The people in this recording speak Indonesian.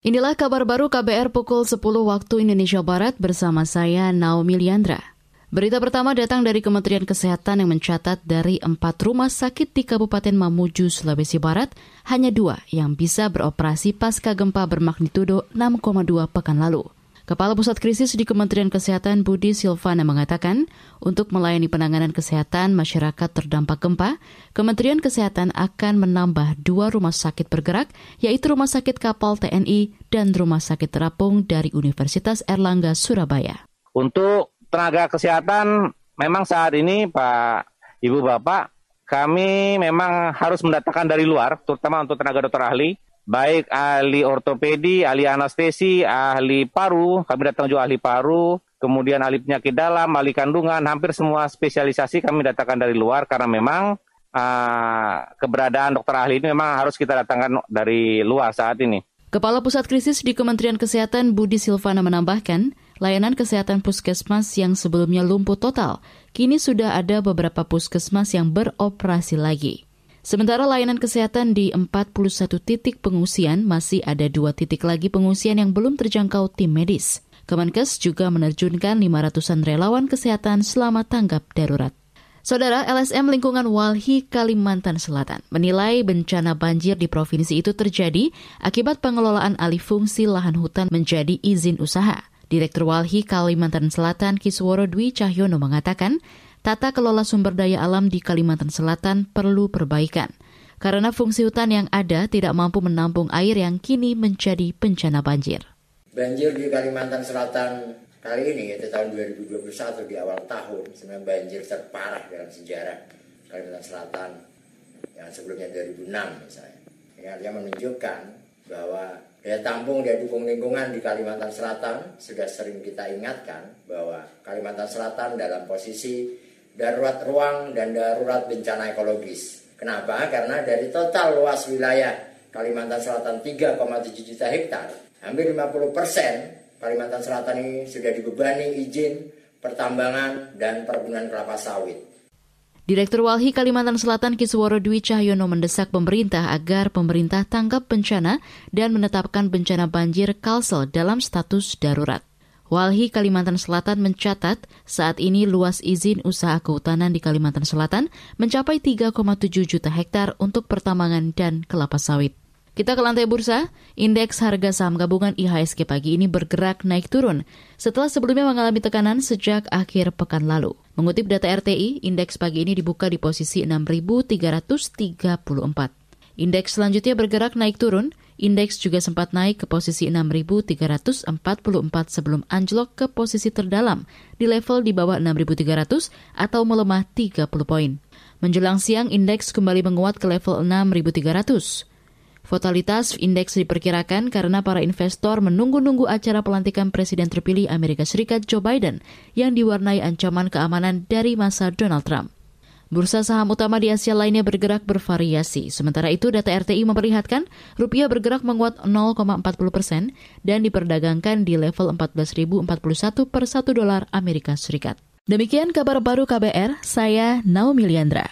Inilah kabar baru KBR pukul 10 waktu Indonesia Barat bersama saya Naomi Liandra. Berita pertama datang dari Kementerian Kesehatan yang mencatat dari empat rumah sakit di Kabupaten Mamuju, Sulawesi Barat, hanya dua yang bisa beroperasi pasca gempa bermagnitudo 6,2 pekan lalu. Kepala Pusat Krisis di Kementerian Kesehatan Budi Silvana mengatakan, untuk melayani penanganan kesehatan masyarakat terdampak gempa, Kementerian Kesehatan akan menambah dua rumah sakit bergerak, yaitu Rumah Sakit Kapal TNI dan Rumah Sakit Terapung dari Universitas Erlangga, Surabaya. Untuk tenaga kesehatan, memang saat ini Pak Ibu Bapak, kami memang harus mendatangkan dari luar, terutama untuk tenaga dokter ahli, baik ahli ortopedi, ahli anestesi, ahli paru, kami datang juga ahli paru, kemudian ahli penyakit dalam, ahli kandungan, hampir semua spesialisasi kami datangkan dari luar karena memang uh, keberadaan dokter ahli ini memang harus kita datangkan dari luar saat ini. Kepala Pusat Krisis di Kementerian Kesehatan Budi Silvana menambahkan, layanan kesehatan puskesmas yang sebelumnya lumpuh total, kini sudah ada beberapa puskesmas yang beroperasi lagi. Sementara layanan kesehatan di 41 titik pengungsian masih ada dua titik lagi pengungsian yang belum terjangkau tim medis. Kemenkes juga menerjunkan 500-an relawan kesehatan selama tanggap darurat. Saudara LSM Lingkungan Walhi Kalimantan Selatan menilai bencana banjir di provinsi itu terjadi akibat pengelolaan alih fungsi lahan hutan menjadi izin usaha. Direktur Walhi Kalimantan Selatan Kisworo Dwi Cahyono mengatakan, tata kelola sumber daya alam di Kalimantan Selatan perlu perbaikan karena fungsi hutan yang ada tidak mampu menampung air yang kini menjadi bencana banjir. Banjir di Kalimantan Selatan kali ini yaitu tahun 2021 di awal tahun sebenarnya banjir terparah dalam sejarah Kalimantan Selatan yang sebelumnya 2006 misalnya. Ini artinya menunjukkan bahwa daya tampung dan dukung lingkungan di Kalimantan Selatan sudah sering kita ingatkan bahwa Kalimantan Selatan dalam posisi darurat ruang dan darurat bencana ekologis. Kenapa? Karena dari total luas wilayah Kalimantan Selatan 3,7 juta hektar, hampir 50 persen Kalimantan Selatan ini sudah dibebani izin pertambangan dan perkebunan kelapa sawit. Direktur Walhi Kalimantan Selatan Kisworo Dwi Cahyono mendesak pemerintah agar pemerintah tanggap bencana dan menetapkan bencana banjir Kalsel dalam status darurat. Walhi Kalimantan Selatan mencatat saat ini luas izin usaha kehutanan di Kalimantan Selatan mencapai 3,7 juta hektar untuk pertambangan dan kelapa sawit. Kita ke lantai bursa, indeks harga saham gabungan IHSG pagi ini bergerak naik turun setelah sebelumnya mengalami tekanan sejak akhir pekan lalu. Mengutip data RTI, indeks pagi ini dibuka di posisi 6.334. Indeks selanjutnya bergerak naik turun Indeks juga sempat naik ke posisi 6.344 sebelum anjlok ke posisi terdalam di level di bawah 6.300 atau melemah 30 poin. Menjelang siang, indeks kembali menguat ke level 6.300. Votalitas indeks diperkirakan karena para investor menunggu-nunggu acara pelantikan Presiden terpilih Amerika Serikat Joe Biden yang diwarnai ancaman keamanan dari masa Donald Trump. Bursa saham utama di Asia lainnya bergerak bervariasi. Sementara itu, data RTI memperlihatkan rupiah bergerak menguat 0,40 persen dan diperdagangkan di level 14.041 per 1 dolar Amerika Serikat. Demikian kabar baru KBR, saya Naomi Liandra.